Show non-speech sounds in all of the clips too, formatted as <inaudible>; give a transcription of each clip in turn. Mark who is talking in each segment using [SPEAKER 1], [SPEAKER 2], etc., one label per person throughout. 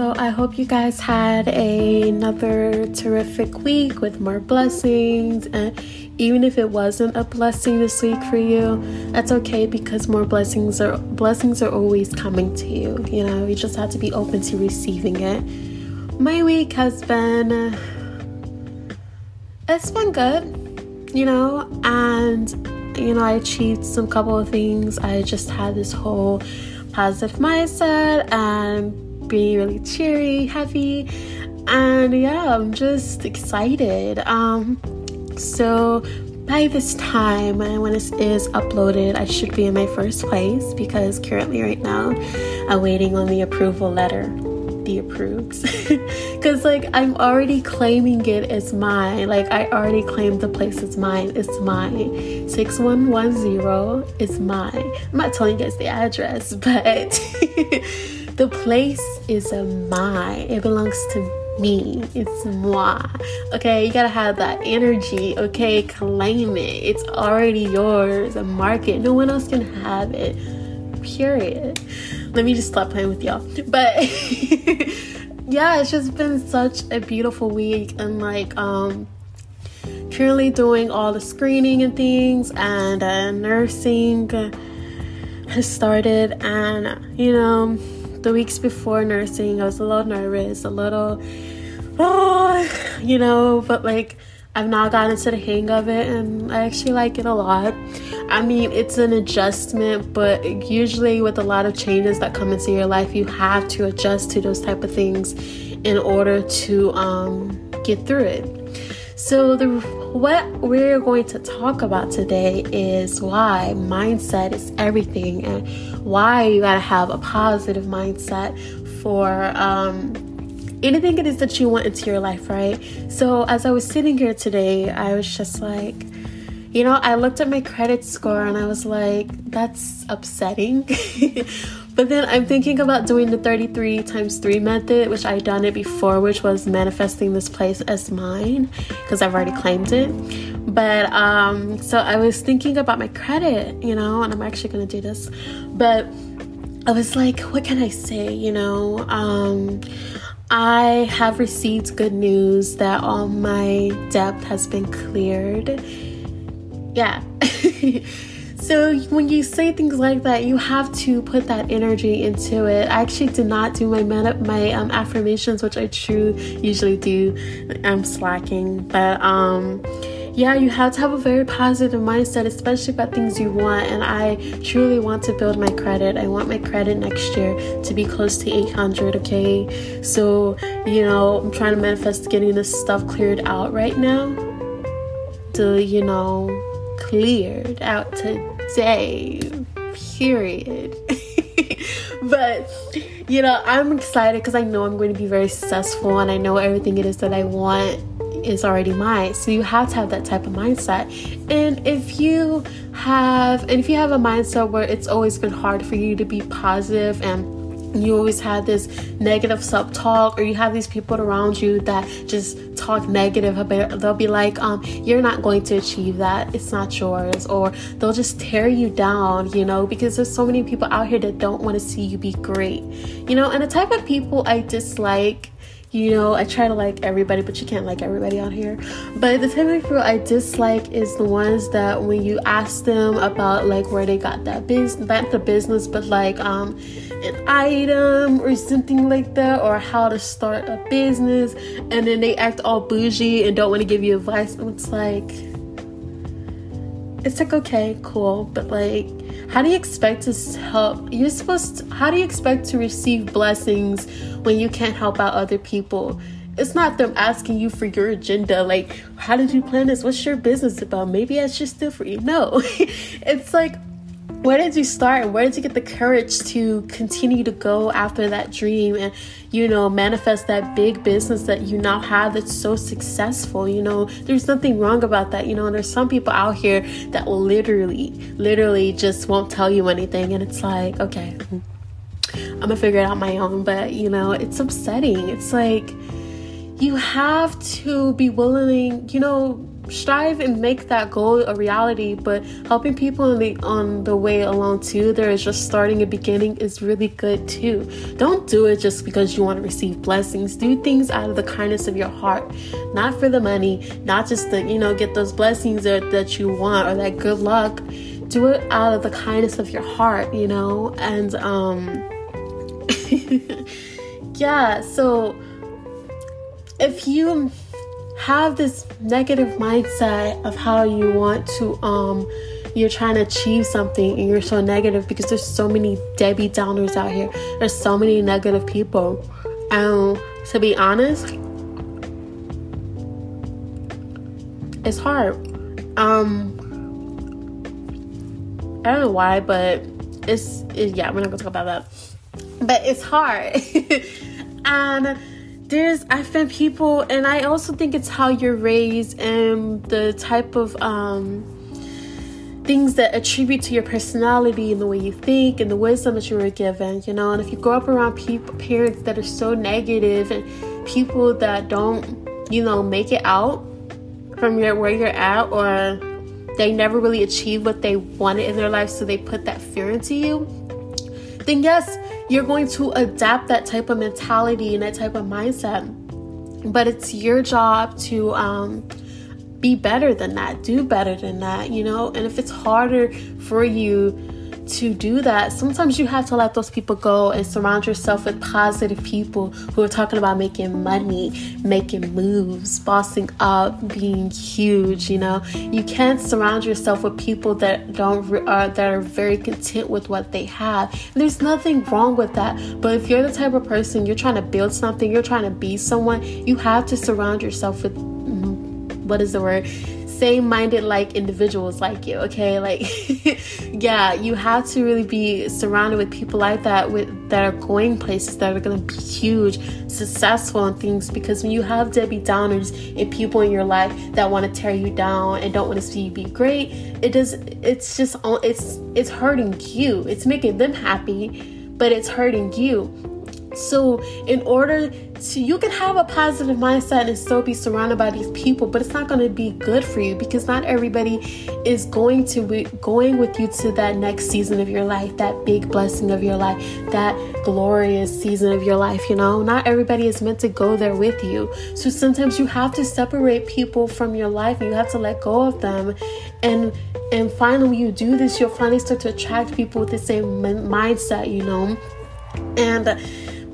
[SPEAKER 1] So I hope you guys had another terrific week with more blessings. And even if it wasn't a blessing this week for you, that's okay because more blessings are blessings are always coming to you. You know, you just have to be open to receiving it. My week has been it's been good, you know, and you know, I achieved some couple of things. I just had this whole positive mindset and being really cheery, happy, and yeah, I'm just excited. Um, so by this time, when this is uploaded, I should be in my first place because currently, right now, I'm waiting on the approval letter. The approves <laughs> because like I'm already claiming it as mine. Like I already claimed the place as mine. It's mine. 6110 is mine. I'm not telling you guys the address, <laughs> but The place is a mine. It belongs to me. It's moi. Okay, you gotta have that energy. Okay, claim it. It's already yours. A market. No one else can have it. Period. Let me just stop playing with y'all. But <laughs> yeah, it's just been such a beautiful week and like um currently doing all the screening and things and uh, nursing has started and you know the weeks before nursing, I was a little nervous, a little, oh, you know, but like I've now gotten into the hang of it and I actually like it a lot. I mean, it's an adjustment, but usually with a lot of changes that come into your life, you have to adjust to those type of things in order to um, get through it. So the what we're going to talk about today is why mindset is everything and why you gotta have a positive mindset for um, anything it is that you want into your life, right? So as I was sitting here today, I was just like, you know, I looked at my credit score and I was like, that's upsetting. <laughs> but then I'm thinking about doing the 33 times 3 method, which I've done it before, which was manifesting this place as mine because I've already claimed it. But um, so I was thinking about my credit, you know, and I'm actually going to do this. But I was like, what can I say, you know? Um, I have received good news that all my debt has been cleared yeah. <laughs> so when you say things like that, you have to put that energy into it. I actually did not do my my um, affirmations, which I true usually do. I'm slacking, but um yeah, you have to have a very positive mindset, especially about things you want. And I truly want to build my credit. I want my credit next year to be close to 800, okay? So, you know, I'm trying to manifest getting this stuff cleared out right now to, you know, cleared out today. Period. <laughs> but you know, I'm excited because I know I'm going to be very successful and I know everything it is that I want is already mine. So you have to have that type of mindset. And if you have and if you have a mindset where it's always been hard for you to be positive and you always have this negative self talk, or you have these people around you that just talk negative about they'll be like um you're not going to achieve that. It's not yours. Or they'll just tear you down you know because there's so many people out here that don't want to see you be great you know? And the type of people i dislike you know, I try to like everybody, but you can't like everybody out here. But the type of people I dislike is the ones that when you ask them about like where they got that business, not the business, but like um an item or something like that, or how to start a business, and then they act all bougie and don't want to give you advice. And it's like, it's like okay, cool, but like how do you expect to help? You're supposed to, how do you expect to receive blessings when you can't help out other people? It's not them asking you for your agenda like how did you plan this? What's your business about? Maybe i should steal for you. No <laughs> it's like where did you start? Where did you get the courage to continue to go after that dream and you know manifest that big business that you now have that's so successful? You know there's nothing wrong about that you know and there's some people out here that will literally literally just won't tell you anything and it's like okay i'm gonna figure it out my own but you know it's upsetting. It's like you have to be willing you know strive and make that goal a reality but helping people on the on the way along too there is just starting a beginning is really good too. Don't do it just because you want to receive blessings. Do things out of the kindness of your heart not for the money not just to you know get those blessings that, that you want or that good luck. Do it out of the kindness of your heart you know and um <laughs> yeah so if you have this negative mindset of how you want to um you're trying to achieve something and you're so negative because there's so many Debbie Downers out here. There's so many negative people. And to be honest, it's hard. Um I don't know why, but it's it, yeah, we're not gonna talk about that. But it's hard. <laughs> and there's I've been people and I also think it's how you're raised and the type of um things that attribute to your personality and the way you think and the wisdom that you were given, you know. And if you grow up around people parents that are so negative and people that don't, you know, make it out from your where you're at or they never really achieve what they wanted in their life, so they put that fear into you, then yes, you're going to adapt that type of mentality and that type of mindset. But it's your job to um, be better than that, do better than that, you know? And if it's harder for you to do that, sometimes you have to let those people go and surround yourself with positive people who are talking about making money, making moves, bossing up, being huge. You know, you can't surround yourself with people that don't uh, that are very content with what they have. There's nothing wrong with that. But if you're the type of person you're trying to build something, you're trying to be someone, you have to surround yourself with mm, what is the word? Same minded like individuals like you okay? Like <laughs> yeah you have to really be surrounded with people like that with that are going places that are to be huge successful and things because when you have debbie downers and people in your life that want to tear you down and don't want to see you be great it does it's just it's it's hurting you. It's making them happy but it's hurting you so, in order to, you can have a positive mindset and still be surrounded by these people, but it's not going to be good for you because not everybody is going to be going with you to that next season of your life, that big blessing of your life, that glorious season of your life. You know, not everybody is meant to go there with you. So, sometimes you have to separate people from your life and you have to let go of them. And and finally, you do this, you'll finally start to attract people with the same mindset, you know. And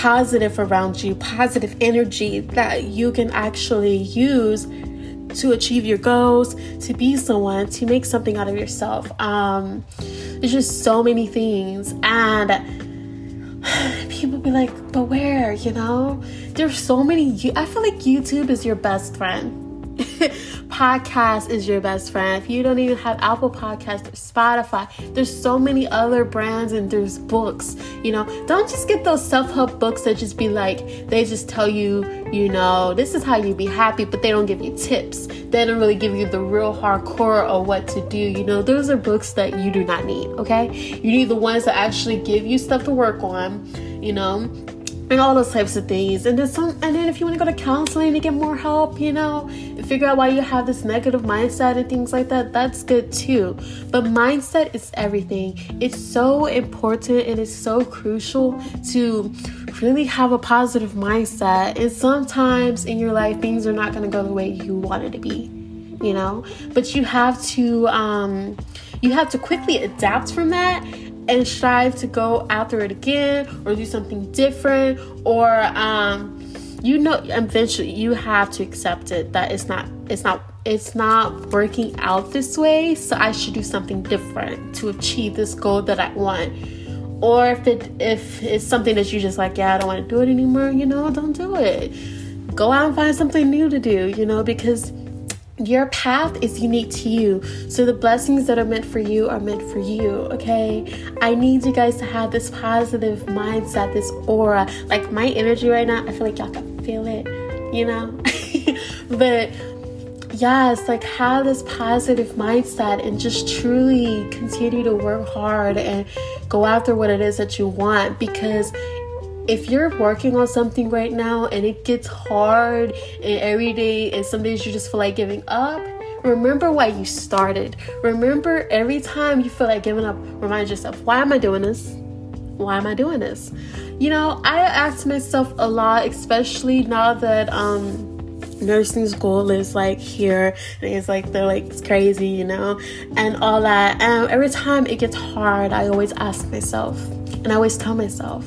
[SPEAKER 1] positive around you, positive energy that you can actually use to achieve your goals, to be someone, to make something out of yourself. Um, there's just so many things. And <sighs> people be like, but where, you know? There's so many. I feel like YouTube is your best friend. <laughs> podcast is your best friend. If you don't even have Apple Podcast or Spotify, there's so many other brands and there's books. You know, don't just get those self-help books that just be like they just tell you, you know, this is how you be happy, but they don't give you tips. They don't really give you the real hardcore of what to do. You know, those are books that you do not need, okay? You need the ones that actually give you stuff to work on, you know and all those types of things. And then some and then if you want to go to counseling to get more help, you know, figure out why you have this negative mindset and things like that, that's good too. But mindset is everything. It's so important and it's so crucial to really have a positive mindset. And sometimes in your life things are not going to go the way you want it to be, you know? But you have to um you have to quickly adapt from that and strive to go after it again or do something different or um, you know eventually you have to accept it that it's not it's not it's not working out this way so i should do something different to achieve this goal that i want. Or if it if it's something that you just like yeah i don't want to do it anymore you know don't do it. Go out and find something new to do you know because your path is unique to you. So the blessings that are meant for you are meant for you, okay? I need you guys to have this positive mindset, this aura. Like my energy right now, I feel like y'all can feel it, you know? <laughs> but yes, like have this positive mindset and just truly continue to work hard and go after what it is that you want because if you're working on something right now and it gets hard and every day and some days you just feel like giving up remember why you started. Remember every time you feel like giving up, remind yourself, why am I doing this? Why am I doing this? You know, I ask myself a lot, especially now that um nursing school is like here and it's like they're like it's crazy you know and all that and every time it gets hard i always ask myself and i always tell myself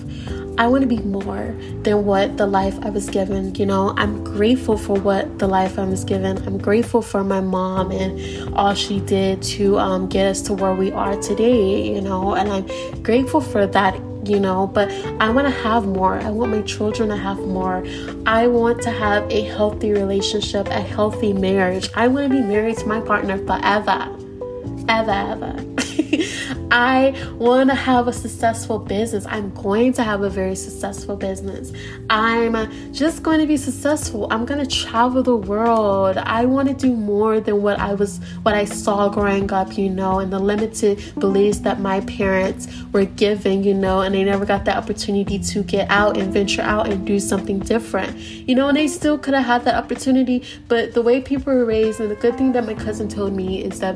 [SPEAKER 1] I want to be more than what the life I was given. You know, I'm grateful for what the life I was given. I'm grateful for my mom and all she did to um, get us to where we are today, you know, and I'm grateful for that you know, but I want to have more. I want my children to have more. I want to have a healthy relationship, a healthy marriage. I want to be married to my partner forever. Ever, ever. I want to have a successful business. I'm going to have a very successful business. I'm just going to be successful. I'm going to travel the world. I want to do more than what I was what I saw growing up, you know, and the limited beliefs that my parents were given, you know, and they never got the opportunity to get out and venture out and do something different. You know, and they still could have had that opportunity, but the way people were raised and the good thing that my cousin told me is that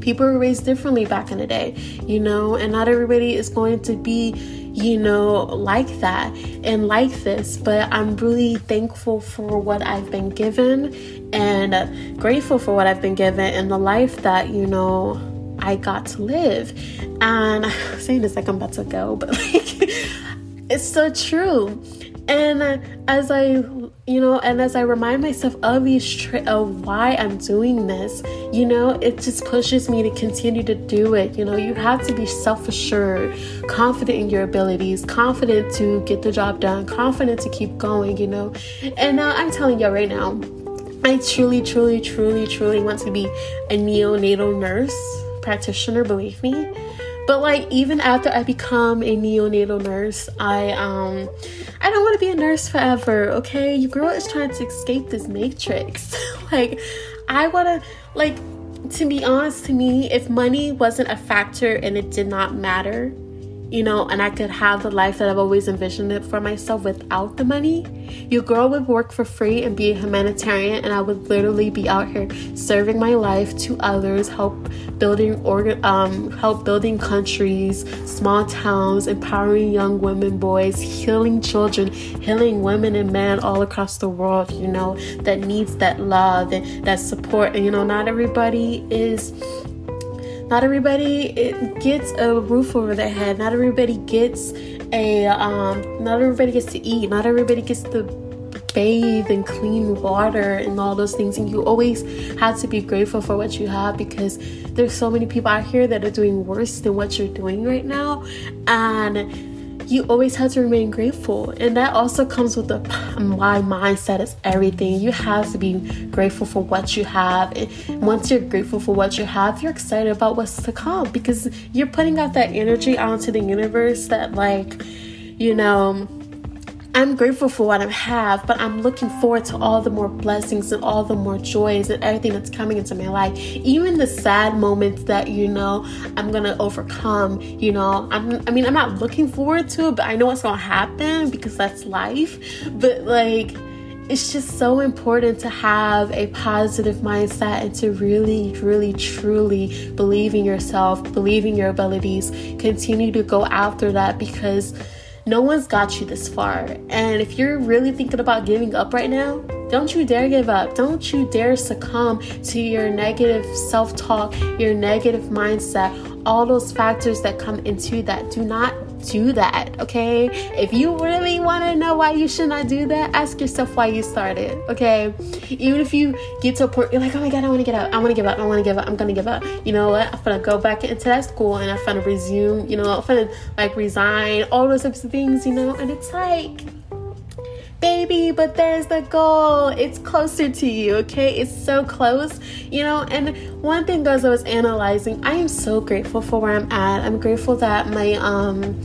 [SPEAKER 1] people were raised differently back in the day, you know, and not everybody is going to be, you know, like that and like this. But I'm really thankful for what I've been given and grateful for what I've been given and the life that, you know, I got to live. And <laughs> I'm saying this like I'm about to go, but like, <laughs> it's so true. And as I you know and as i remind myself of these tri- of why i'm doing this you know it just pushes me to continue to do it. You know you have to be self-assured confident in your abilities confident to get the job done confident to keep going you know. And uh, i'm telling you right now i truly truly truly truly want to be a neonatal nurse practitioner believe me but like even after I become a neonatal nurse, I um I don't want to be a nurse forever, okay? Your girl is trying to escape this matrix. <laughs> like I want to like to be honest to me, if money wasn't a factor and it did not matter, you know, and I could have the life that I've always envisioned it for myself without the money, your girl would work for free and be a humanitarian, and I would literally be out here serving my life to others, help building organ, um, help building countries, small towns, empowering young women, boys, healing children, healing women and men all across the world. You know, that needs that love and that support, and you know, not everybody is not everybody gets a roof over their head. Not everybody gets a um, not everybody gets to eat. Not everybody gets to bathe and clean water and all those things. And you always have to be grateful for what you have because there's so many people out here that are doing worse than what you're doing right now. And you always have to remain grateful. And that also comes with the my mindset is everything. You have to be grateful for what you have. And once you're grateful for what you have, you're excited about what's to come because you're putting out that energy out into the universe that like, you know, I'm grateful for what I have, but I'm looking forward to all the more blessings and all the more joys and everything that's coming into my life. Even the sad moments that you know I'm gonna overcome. You know, I'm. I mean, I'm not looking forward to it, but I know what's gonna happen because that's life. But like it's just so important to have a positive mindset and to really, really, truly believe in yourself, believe in your abilities, continue to go after that because no one's got you this far. And if you're really thinking about giving up right now, don't you dare give up. Don't you dare succumb to your negative self talk, your negative mindset, all those factors that come into that. Do not do that, okay? If you really want to know why you should not do that, ask yourself why you started, okay? Even if you get to a point, you're like, oh my god, I want to get up. I want to give up, I want to give up, I'm gonna give up. You know what? I'm gonna go back into that school and I'm gonna resume, you know, I'm gonna like resign, all those types of things, you know? And it's like, baby, but there's the goal. It's closer to you, okay? It's so close, you know. And one thing as I was analyzing, I am so grateful for where I'm at. I'm grateful that my um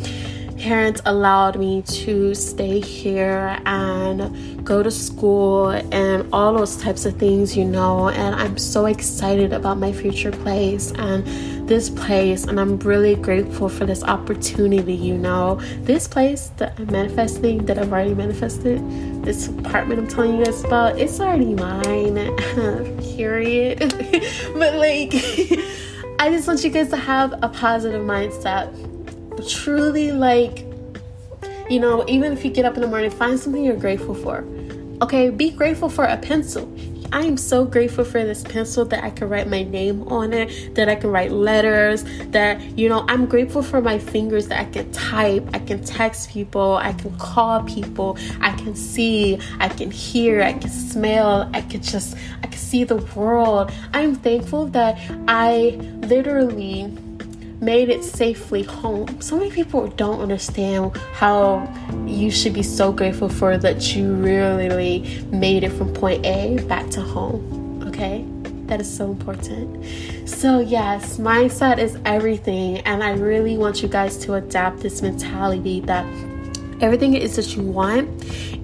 [SPEAKER 1] parents allowed me to stay here and go to school and all those types of things, you know. And I'm so excited about my future place and this place and I'm really grateful for this opportunity, you know. This place that I'm manifesting, that I've already manifested, this apartment I'm telling you guys about, it's already mine. <laughs> Period. <laughs> but like <laughs> I just want you guys to have a positive mindset. Truly like you know, even if you get up in the morning, find something you're grateful for. Okay, be grateful for a pencil. I am so grateful for this pencil that I can write my name on it, that I can write letters, that, you know, I'm grateful for my fingers that I can type, I can text people, I can call people, I can see, I can hear, I can smell, I can just, I can see the world. I'm thankful that I literally made it safely home. So many people don't understand how you should be so grateful for that you really made it from point A back to home. Okay? That is so important. So, yes, mindset is everything. And I really want you guys to adapt this mentality that everything it is that you want,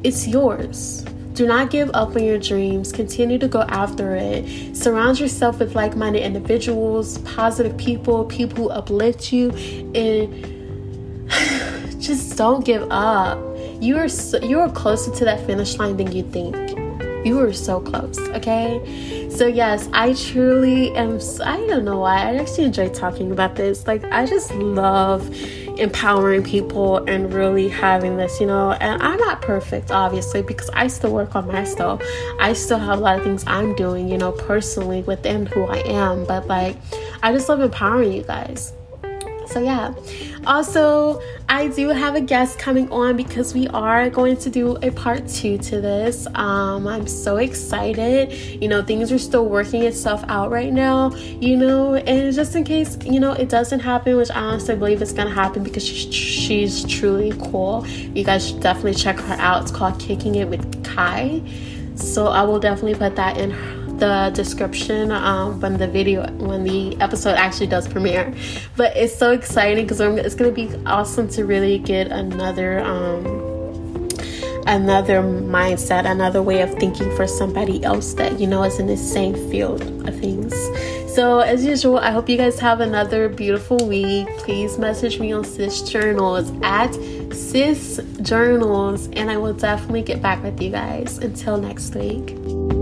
[SPEAKER 1] it's yours. Do not give up on your dreams. Continue to go after it. Surround yourself with like minded individuals, positive people, people who uplift you, and <sighs> just don't give up. You are so, you are closer to that finish line than you think. You are so close, okay? So, yes, I truly am. I don't know why. I actually enjoy talking about this. Like, I just love empowering people and really having this, you know. And I'm not perfect, obviously, because I still work on myself. I still have a lot of things I'm doing, you know, personally within who I am. But like, I just love empowering you guys. So, yeah. Also, I do have a guest coming on because we are going to do a part two to this. Um, I'm so excited. You know, things are still working itself out right now, you know, and just in case, you know, it doesn't happen, which I honestly believe it's going to happen because she's, she's truly cool. You guys should definitely check her out. It's called Kicking It with Kai. So, I will definitely put that in the description um, when the video when the episode actually does premiere. But it's so exciting because it's to be awesome to really get another um, another mindset another way of thinking for somebody else that you know is in the same field of things. So as usual i hope you guys have another beautiful week. Please message me on sis journals at sis journals and i will definitely get back with you guys. Until next week